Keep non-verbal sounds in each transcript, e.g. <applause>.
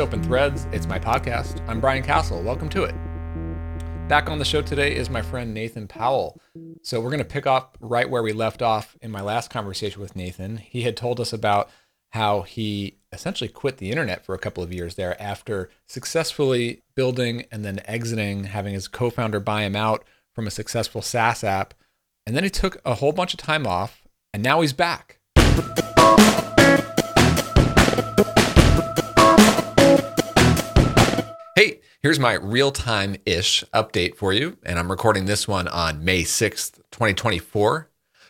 Open Threads. It's my podcast. I'm Brian Casel. Welcome to it. Back on the show today is my friend Nathan Powell. So we're going to pick up right where we left off in my last conversation with Nathan. He had told us about how he essentially quit the internet for a couple of years there after successfully building and then exiting, having his co founder buy him out from a successful SaaS app. And then he took a whole bunch of time off, and now he's back. Hey, here's my real time ish update for you, and I'm recording this one on May 6th, 2024.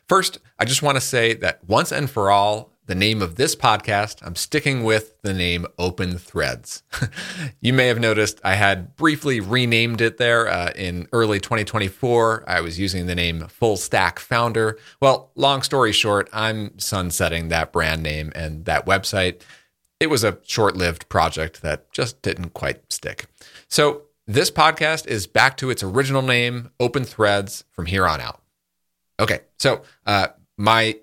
First, I just want to say that once and for all, the name of this podcast, I'm sticking with the name Open Threads. <laughs> you may have noticed I had briefly renamed it there uh, in early 2024. I was using the name Full Stack Founder. Well, long story short, I'm sunsetting that brand name and that website. It was a short lived project that just didn't quite stick. So, this podcast is back to its original name, Open Threads, from here on out. Okay, so uh, my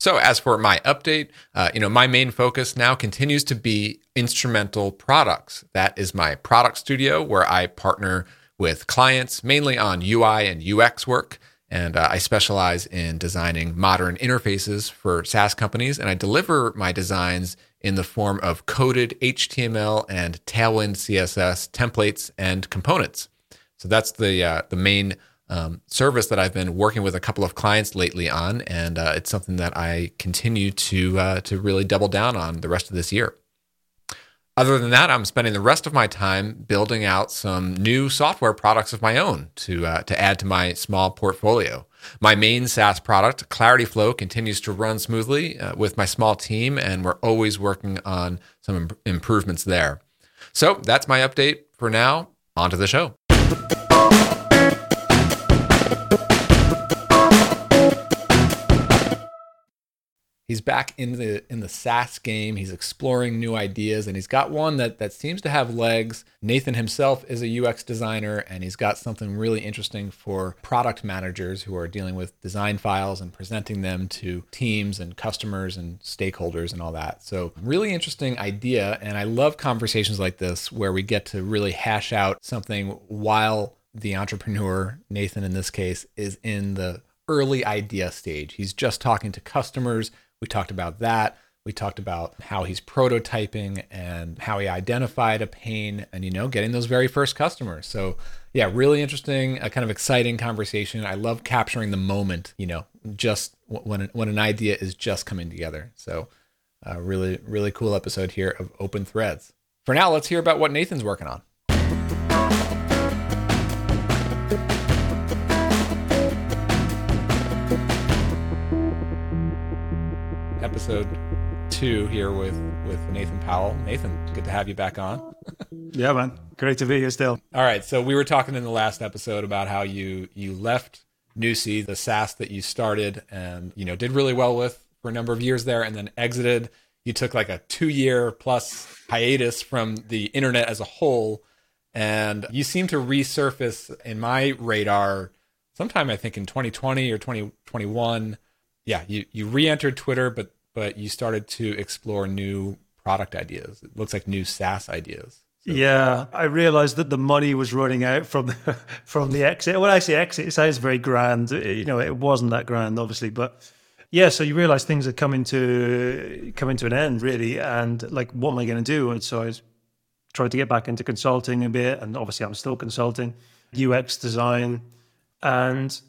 So, as for my update, uh, you know, my main focus now continues to be Instrumental Products. That is my product studio where I partner with clients mainly on UI and UX work. And uh, I specialize in designing modern interfaces for SaaS companies. And I deliver my designs in the form of coded HTML and Tailwind CSS templates and components. So that's the uh, the main um, service that I've been working with a couple of clients lately on, and uh, it's something that I continue to uh, to really double down on the rest of this year. Other than that, I'm spending the rest of my time building out some new software products of my own to uh, to add to my small portfolio. My main SaaS product, ClarityFlow, continues to run smoothly uh, with my small team, and we're always working on some Im- improvements there. So that's my update for now. On to the show. He's back in the in the SaaS game. He's exploring new ideas, and he's got one that that seems to have legs. Nathan himself is a UX designer, and he's got something really interesting for product managers who are dealing with design files and presenting them to teams and customers and stakeholders and all that. So really interesting idea, and I love conversations like this where we get to really hash out something while the entrepreneur, Nathan in this case, is in the early idea stage. He's just talking to customers we talked about that. We talked about how he's prototyping and how he identified a pain and, you know, getting those very first customers. So, yeah, really interesting, a kind of exciting conversation. I love capturing the moment, you know, just when, when an idea is just coming together. So, uh, really, really cool episode here of Open Threads. For now, let's hear about what Nathan's working on. Episode two here with with Nathan Powell. Nathan, good to have you back on. <laughs> yeah, man, great to be here still. All right, so we were talking in the last episode about how you you left Nusii, the SaaS that you started, and you know did really well with for a number of years there, and then exited. You took like a two year plus hiatus from the internet as a whole, and you seem to resurface in my radar sometime I think in 2020 or 2021. Yeah, you you re-entered Twitter, but but you started to explore new product ideas. It looks like new SaaS ideas. So. Yeah, I realized that the money was running out from the, <laughs> from the exit. I say exit, it sounds very grand. You know, it wasn't that grand, obviously, but yeah. So you realize things are coming to coming to an end, really, and like, what am I going to do? And so I tried to get back into consulting a bit, and obviously, I'm still consulting UX design, and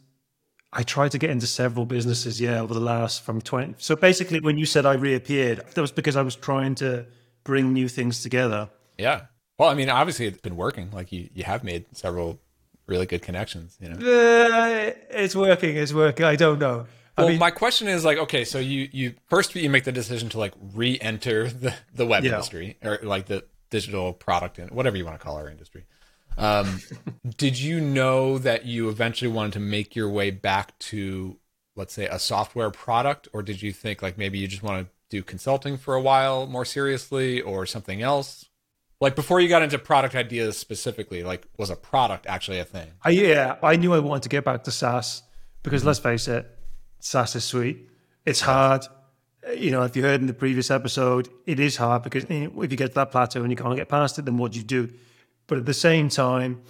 I tried to get into several businesses, yeah, over the last from 20. So basically, when you said I reappeared, that was because I was trying to bring new things together. Yeah. Well, I mean, obviously it's been working. Like you, you have made several really good connections, you know? Uh, it's working. It's working. I don't know. Well, I mean, my question is like, okay, so you, you first you make the decision to like re-enter the, the web yeah. industry or like the digital product and whatever you want to call our industry. Um, did you know that you eventually wanted to make your way back to, let's say, a software product, or did you think like maybe you just want to do consulting for a while more seriously, or something else? Like before you got into product ideas specifically, like was a product actually a thing? I, yeah, I knew I wanted to get back to SaaS because let's face it, SaaS is sweet. It's hard. you know, if you heard in the previous episode, it is hard because if you get to that plateau and you can't get past it, then what do you do? But at the same time,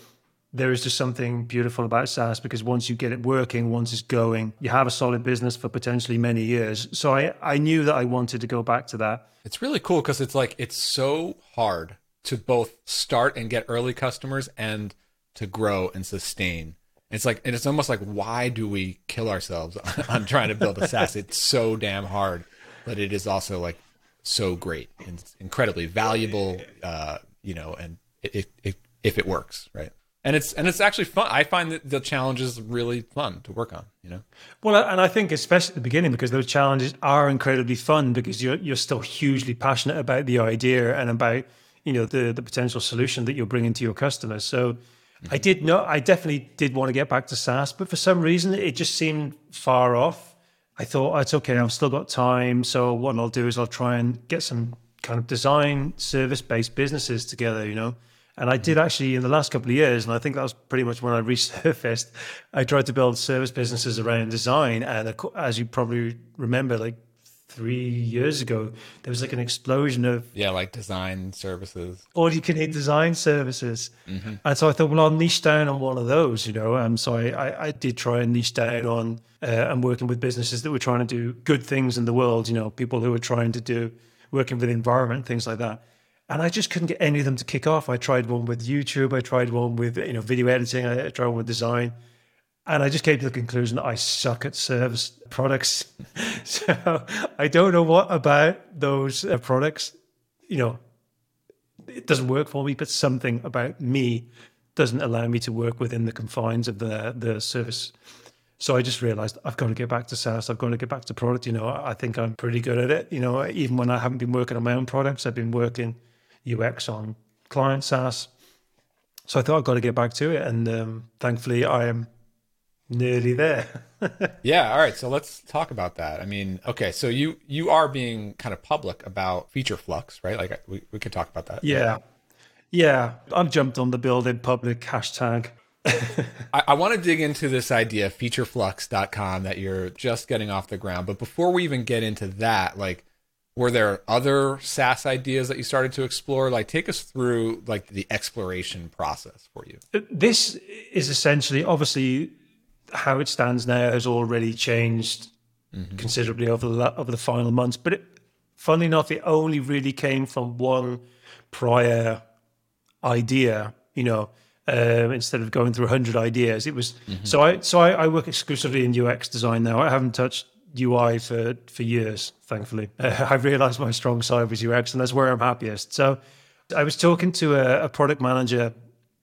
there is just something beautiful about SaaS because once you get it working, once it's going, you have a solid business for potentially many years. So I, I knew that I wanted to go back to that. It's really cool because it's like it's so hard to both start and get early customers and to grow and sustain. It's like and it's almost like why do we kill ourselves <laughs> on trying to build a SaaS? It's so damn hard, but it is also like so great and incredibly valuable. Uh, you know, and if if if it works, right? and it's and it's actually fun. I find that the challenges really fun to work on. You know. Well, and I think especially at the beginning because those challenges are incredibly fun because you're you're still hugely passionate about the idea and about you know the the potential solution that you're bringing to your customers. So. Mm-hmm. I did know I definitely did want to get back to SaaS, but for some reason it just seemed far off. I thought it's okay, I've still got time. So what I'll do is I'll try and get some kind of design service based businesses together, you know, and I did actually in the last couple of years, and I think that was pretty much when I <laughs> resurfaced. I tried to build service businesses around design, and as you probably remember, like three years ago, there was like an explosion of yeah, like design services, all you can eat design services. Mm-hmm. And so I thought, well, I'll niche down on one of those, you know. And so I, I, I did try and niche down on uh, and working with businesses that were trying to do good things in the world, you know, people who were trying to do working with the environment, things like that and I just couldn't get any of them to kick off. I tried one with YouTube, I tried one with you know video editing, I tried one with design, and I just came to the conclusion that I suck at service products. <laughs> so I don't know what about those uh, products, you know, it doesn't work for me, but something about me doesn't allow me to work within the confines of the the service. So I just realized I've got to get back to SaaS. I've got to get back to product. You know, I think I'm pretty good at it. You know, even when I haven't been working on my own products, I've been working UX on client SaaS. So I thought I've got to get back to it, and um, thankfully I am nearly there. <laughs> yeah. All right. So let's talk about that. I mean, okay. So you you are being kind of public about Feature Flux, right? Like we we could talk about that. Yeah. Yeah. I've jumped on the build in public hashtag. <laughs> I, I want to dig into this idea, featureflux.com, that you're just getting off the ground. But before we even get into that, like were there other SaaS ideas that you started to explore? Like, take us through like the exploration process for you. This is essentially, obviously, how it stands now has already changed mm-hmm. considerably over the over the final months. But it, funnily enough, it only really came from one prior idea. You know, um, instead of going through hundred ideas, it was. Mm-hmm. So I so I, I work exclusively in UX design now. I haven't touched UI for for years. Thankfully, uh, <laughs> I realized my strong side was UX, and that's where I'm happiest. So, I was talking to a, a product manager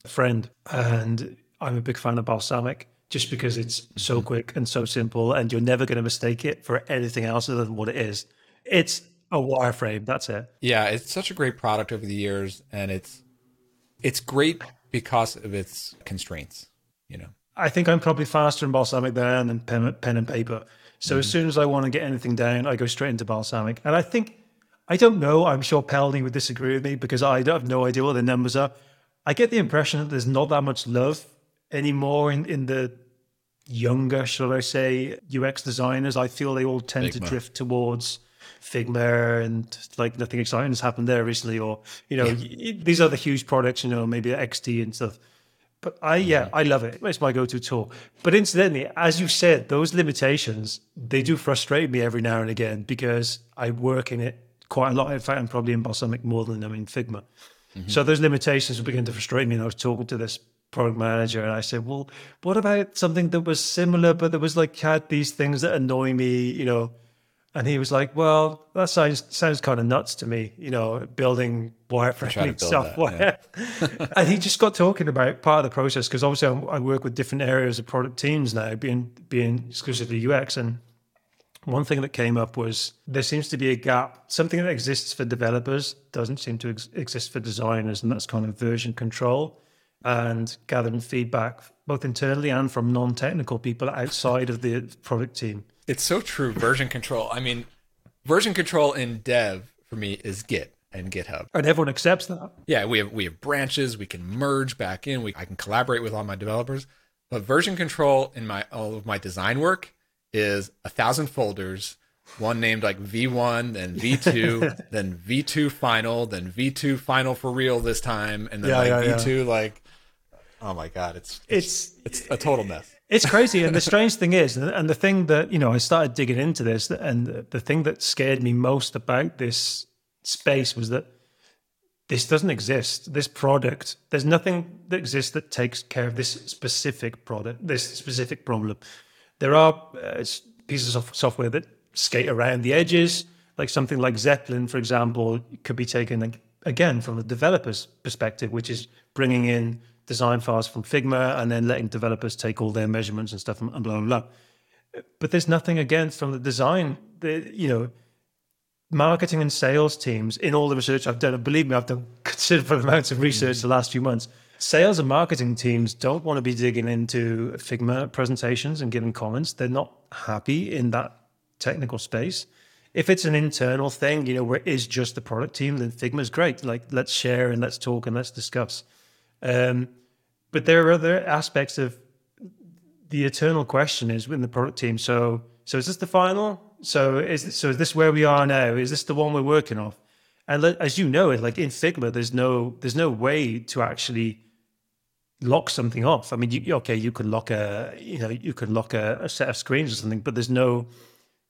friend, and I'm a big fan of Balsamiq just because it's so quick and so simple, and you're never going to mistake it for anything else other than what it is. It's a wireframe. That's it. Yeah, it's such a great product over the years, and it's it's great because of its constraints. You know, I think I'm probably faster in Balsamiq than pen, pen and paper. So mm-hmm. as soon as I want to get anything down, I go straight into Balsamiq. And I think, I don't know, I'm sure Peldi would disagree with me because I have no idea what the numbers are. I get the impression that there's not that much love anymore in, in the younger, shall I say, UX designers. I feel they all tend Figma. to drift towards Figma and like nothing exciting has happened there recently, or, you know, yeah. these are the huge products, you know, maybe XD and stuff. But I, yeah, I love it. It's my go-to tool. But incidentally, as you said, those limitations they do frustrate me every now and again because I work in it quite a lot. In fact, I'm probably in Balsamiq more than I'm in Figma. Mm-hmm. So those limitations begin to frustrate me. And I was talking to this product manager, and I said, "Well, what about something that was similar, but that was like had these things that annoy me? You know." And he was like, "Well, that sounds sounds kind of nuts to me, you know, building wireframe software." Yeah. <laughs> and he just got talking about part of the process because obviously I, I work with different areas of product teams now, being being exclusively UX. And one thing that came up was there seems to be a gap. Something that exists for developers doesn't seem to ex- exist for designers, and that's kind of version control and gathering feedback both internally and from non-technical people outside of the product team. It's so true. Version control. I mean, version control in dev for me is Git and GitHub. And everyone accepts that. Yeah, we have we have branches. We can merge back in. We I can collaborate with all my developers. But version control in my all of my design work is a thousand folders one named like V1, then V2, <laughs> then V2 final, then V2 final for real this time, and then Yeah, like yeah, yeah. V2 like oh my god, it's it's It's it's a total mess. It's crazy, and the <laughs> strange thing is, and the thing that you know, I started digging into this, and the thing that scared me most about this space was that this doesn't exist. This product, there's nothing that exists that takes care of this specific product, this specific problem. There are uh, pieces of software that skate around the edges, like something like Zeplin, for example, could be taken again from the developer's perspective, which is bringing in design files from Figma and then letting developers take all their measurements and stuff and blah blah blah. But there's nothing against from the design. The you know marketing and sales teams in all the research I've done, believe me, I've done <laughs> considerable amounts of research the last few months. Sales and marketing teams don't want to be digging into Figma presentations and giving comments. They're not happy in that technical space. If it's an internal thing, you know, where it is just the product team, then Figma's great. Like, let's share and let's talk and let's discuss. Um, but there are other aspects of the eternal question is within the product team. So, so is this the final? So is so is this where we are now? Is this the one we're working off? And as you know, it like in Figma, there's no there's no way to actually lock something off. I mean, you, okay, you could lock a you know you could lock a, a set of screens or something, but there's no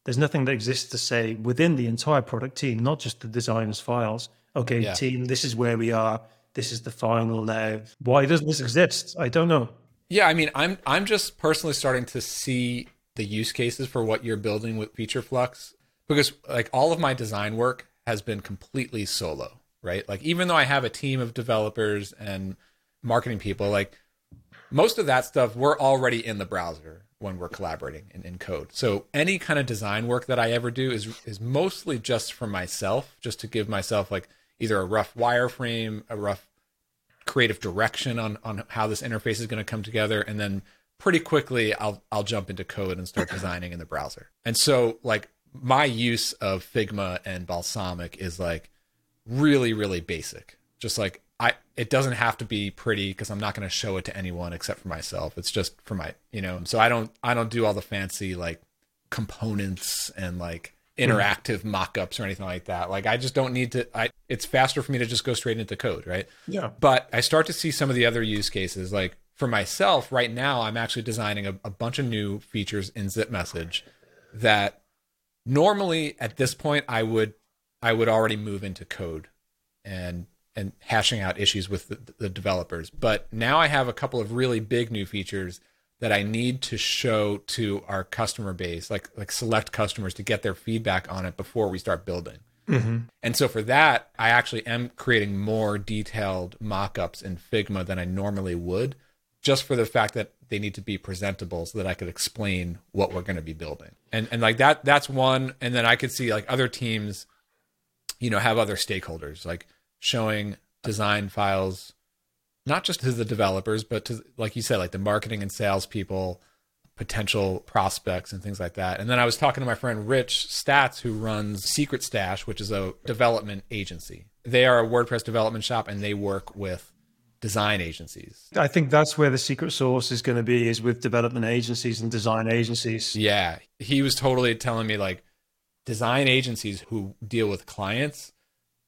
there's nothing that exists to say within the entire product team, not just the designers' files. Okay, Yeah. team, this is where we are. This is the final now. Why doesn't this exist? I don't know. Yeah, I mean, I'm I'm just personally starting to see the use cases for what you're building with Feature Flux because like all of my design work has been completely solo, right? Like even though I have a team of developers and marketing people, like most of that stuff we're already in the browser when we're collaborating in, in code. So any kind of design work that I ever do is is mostly just for myself, just to give myself like either a rough wireframe, a rough creative direction on on how this interface is going to come together and then pretty quickly I'll I'll jump into code and start designing in the browser. And so like my use of Figma and Balsamiq is like really really basic. Just like I it doesn't have to be pretty because I'm not going to show it to anyone except for myself. It's just for my, you know. So I don't I don't do all the fancy like components and like Hmm. interactive mock-ups or anything like that. Like I just don't need to I it's faster for me to just go straight into code, right? Yeah. But I start to see some of the other use cases. Like for myself, right now, I'm actually designing a, a bunch of new features in ZipMessage that normally at this point I would I would already move into code and and hashing out issues with the, the developers. But now I have a couple of really big new features that I need to show to our customer base, like like select customers to get their feedback on it before we start building. Mm-hmm. And so for that, I actually am creating more detailed mock-ups in Figma than I normally would, just for the fact that they need to be presentable so that I could explain what we're going to be building. And and like that that's one and then I could see like other teams you know have other stakeholders like showing design files not just to the developers but to like you said like the marketing and sales people potential prospects and things like that. And then I was talking to my friend Rich Staats, who runs Secret Stache, which is a development agency. They are a WordPress development shop and they work with design agencies. I think that's where the secret source is going to be is with development agencies and design agencies. Yeah. He was totally telling me like design agencies who deal with clients,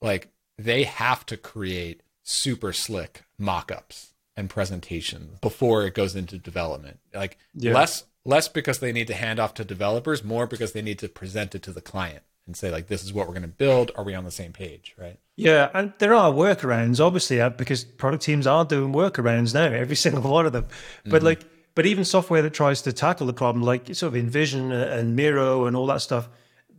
like they have to create super slick mock-ups and presentations before it goes into development. Like Yeah. less less because they need to hand off to developers, more because they need to present it to the client and say like this is what we're going to build, are we on the same page, right? Yeah, and there are workarounds, obviously, uh, because product teams are doing workarounds now, every <laughs> single one of them. But like, but even software that tries to tackle the problem, like sort of InVision and Miro and all that stuff,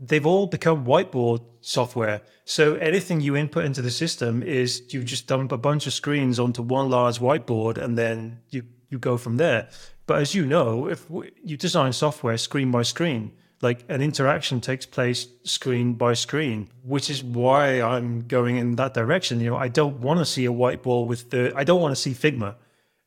they've all become whiteboard software. So anything you input into the system is you just dump a bunch of screens onto one large whiteboard, and then you you go from there. But as you know, if you design software screen by screen, like an interaction takes place screen by screen, which is why I'm going in that direction. You know, I don't want to see a whiteboard with the, I don't want to see Figma.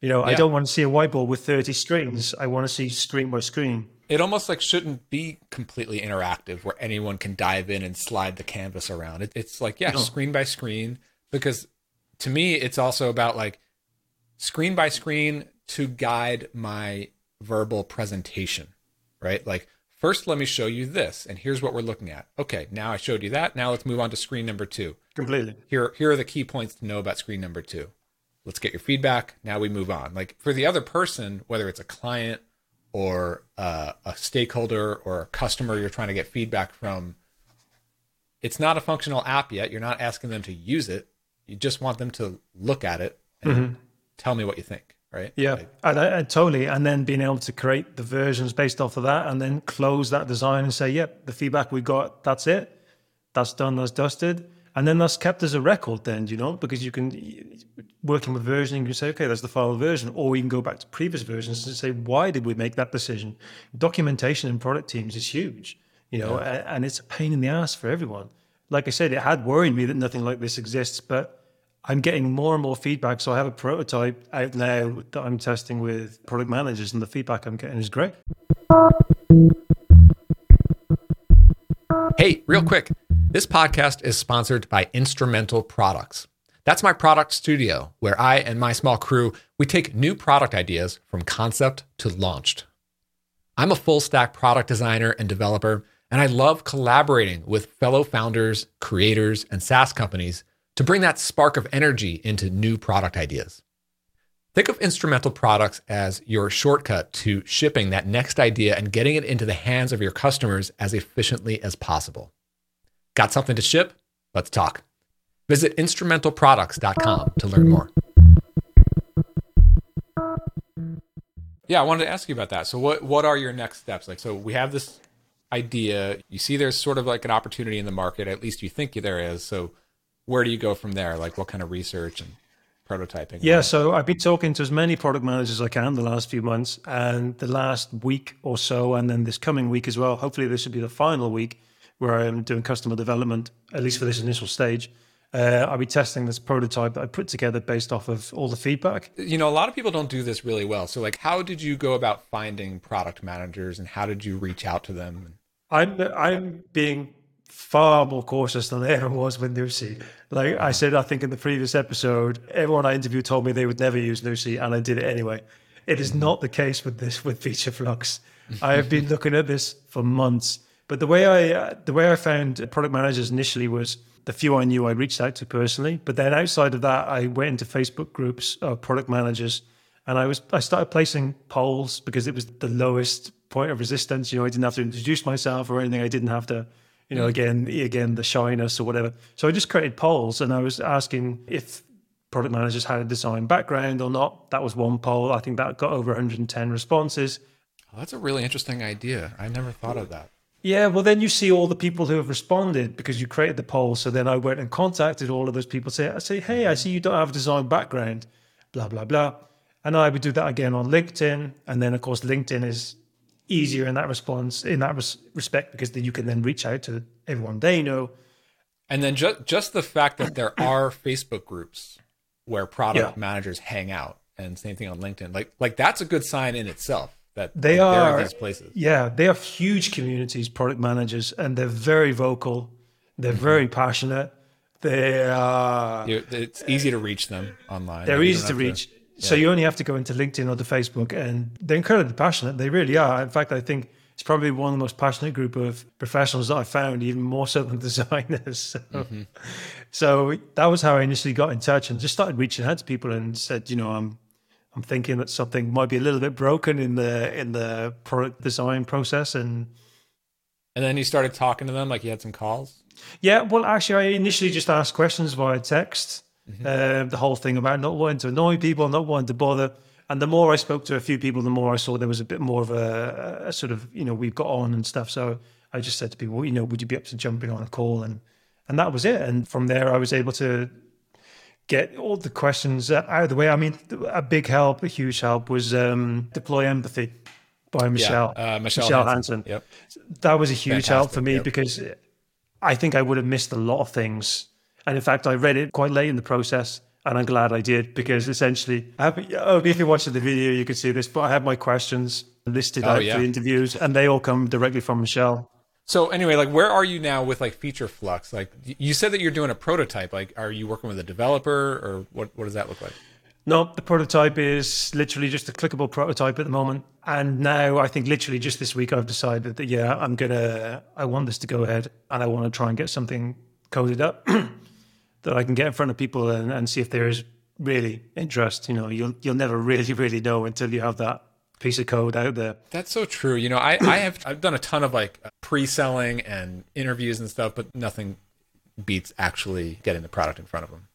You know, I don't want to see a whiteboard with 30 screens. I want to see screen by screen. It almost like shouldn't be completely interactive where anyone can dive in and slide the canvas around. It, it's like, yeah, screen by screen. Because to me, it's also about like screen by screen to guide my verbal presentation, right? Like first let me show you this, and here's what we're looking at. Okay, now I showed you that. Now let's move on to screen number two. Completely. Here, here are the key points to know about screen number two. Let's get your feedback. Now we move on. Like for the other person, whether it's a client or uh, a stakeholder or a customer you're trying to get feedback from, it's not a functional app yet. You're not asking them to use it. You just want them to look at it and mm-hmm. tell me what you think, right? Yeah, like, and, and totally. And then being able to create the versions based off of that, and then close that design and say, "Yep, the feedback we got, that's it, that's done, that's dusted." And then that's kept as a record, then you know, because you can working with versioning, you can say, okay, that's the final version, or we can go back to previous versions and say, why did we make that decision? Documentation in product teams is huge you know, yeah. and it's a pain in the ass for everyone. Like I said, it had worried me that nothing like this exists, but I'm getting more and more feedback. So I have a prototype out now that I'm testing with product managers, and the feedback I'm getting is great. Hey, real quick, this podcast is sponsored by Instrumental Products. That's my product studio where I and my small crew, we take new product ideas from concept to launched. I'm a full stack product designer and developer and I love collaborating with fellow founders, creators, and SaaS companies to bring that spark of energy into new product ideas. Think of Instrumental Products as your shortcut to shipping that next idea and getting it into the hands of your customers as efficiently as possible. Got something to ship? Let's talk. Visit instrumentalproducts.com to learn more. Yeah, I wanted to ask you about that. So what what are your next steps? Like so we have this idea, you see there's sort of like an opportunity in the market, at least you think there is. So where do you go from there? Like what kind of research and prototyping? Yeah, so I've been talking to as many product managers as I can the last few months and the last week or so, and then this coming week as well. Hopefully, this will be the final week where I'm doing customer development, at least for this initial stage. Uh, I'll be testing this prototype that I put together based off of all the feedback. You know, a lot of people don't do this really well. So, like, how did you go about finding product managers and how did you reach out to them? I'm I'm being far more cautious than I ever was with Nusii. Like I said, I think in the previous episode, everyone I interviewed told me they would never use Nusii, and I did it anyway. It is not the case with this with Feature Flux. I have been looking at this for months, but the way I uh, the way I found product managers initially was the few I knew I reached out to personally. But then outside of that, I went into Facebook groups of product managers, and I was I started placing polls because it was the lowest point of resistance. You know, I didn't have to introduce myself or anything. I didn't have to, you know, again, again, the shyness or whatever. So I just created polls and I was asking if product managers had a design background or not. That was one poll. I think that got over 110 responses. Oh, that's a really interesting idea. I never thought of that. Yeah, well, then you see all the people who have responded because you created the poll. So then I went and contacted all of those people. Say, I say, hey, I mm-hmm. see you don't have a design background, blah blah blah, and I would do that again on LinkedIn. And then of course LinkedIn is easier in that response in that res- respect because then you can then reach out to everyone they know and then just just the fact that there are facebook groups where product yeah. managers hang out and same thing on linkedin like like that's a good sign in itself that they like, are, are these places yeah they are huge communities product managers and they're very vocal they're mm-hmm. very passionate they are it's easy to reach them online they're easy to reach to, so you only have to go into LinkedIn or to Facebook, and they're incredibly passionate. They really are. In fact, I think it's probably one of the most passionate group of professionals that I found, even more so than <laughs> designers. So, mm-hmm. so that was how I initially got in touch and just started reaching out to people and said, you know, I'm I'm thinking that something might be a little bit broken in the in the product design process and and then you started talking to them like you had some calls yeah well actually i initially just asked questions via text Mm-hmm. Uh, the whole thing about not wanting to annoy people, not wanting to bother. And the more I spoke to a few people, the more I saw there was a bit more of a, a sort of, you know, we've got on and stuff. So I just said to people, you know, would you be up to jumping on a call? And and that was it. And from there, I was able to get all the questions out of the way. I mean, a big help, a huge help was um, Deploy Empathy by Michele, yeah, uh, Michele, Michele Hansen. Hansen. Yep. That was a huge Fantastic. help for me yep. because I think I would have missed a lot of things and in fact, I read it quite late in the process. And I'm glad I did because essentially, I have, oh, if you're watching the video, you can see this, but I have my questions listed oh, out yeah. for the interviews and they all come directly from Michele. So anyway, like where are you now with like Feature Flux? Like you said that you're doing a prototype. Like are you working with a developer or what what does that look like? No, the prototype is literally just a clickable prototype at the moment. And now I think literally just this week I've decided that yeah, I'm gonna I want this to go ahead and I want to try and get something coded up <clears throat> that I can get in front of people and, and see if there is really interest. You know, you'll you'll never <laughs> really, really know until you have that piece of code out there. That's so true. You know, I, I have I've done a ton of like pre-selling and interviews and stuff, but nothing beats actually getting the product in front of them.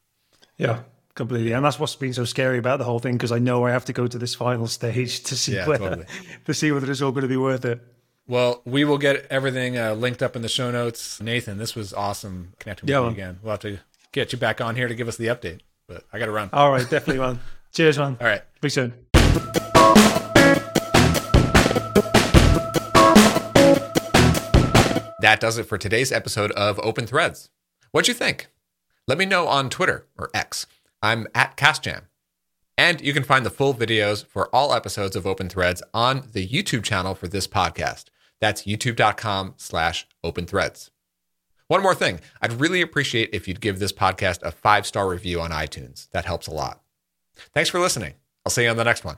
Yeah, completely. And that's what's been so scary about the whole thing because I know I have to go to this final stage to see Yeah, whether totally. to see whether it's all going to be worth it. Well, we will get everything uh, linked up in the show notes. Nathan, this was awesome connecting with Yeah, you man. again. We'll have to get you back on here to give us the update, but I got to run. All right, definitely, man. <laughs> Cheers, man. All right. Speak soon. That does it for today's episode of Open Threads. What'd you think? Let me know on Twitter or X. I'm at CasJam. And you can find the full videos for all episodes of Open Threads on the YouTube channel for this podcast. That's youtube.com slash open threads. One more thing, I'd really appreciate if you'd give this podcast a five star review on iTunes. That helps a lot. Thanks for listening. I'll see you on the next one.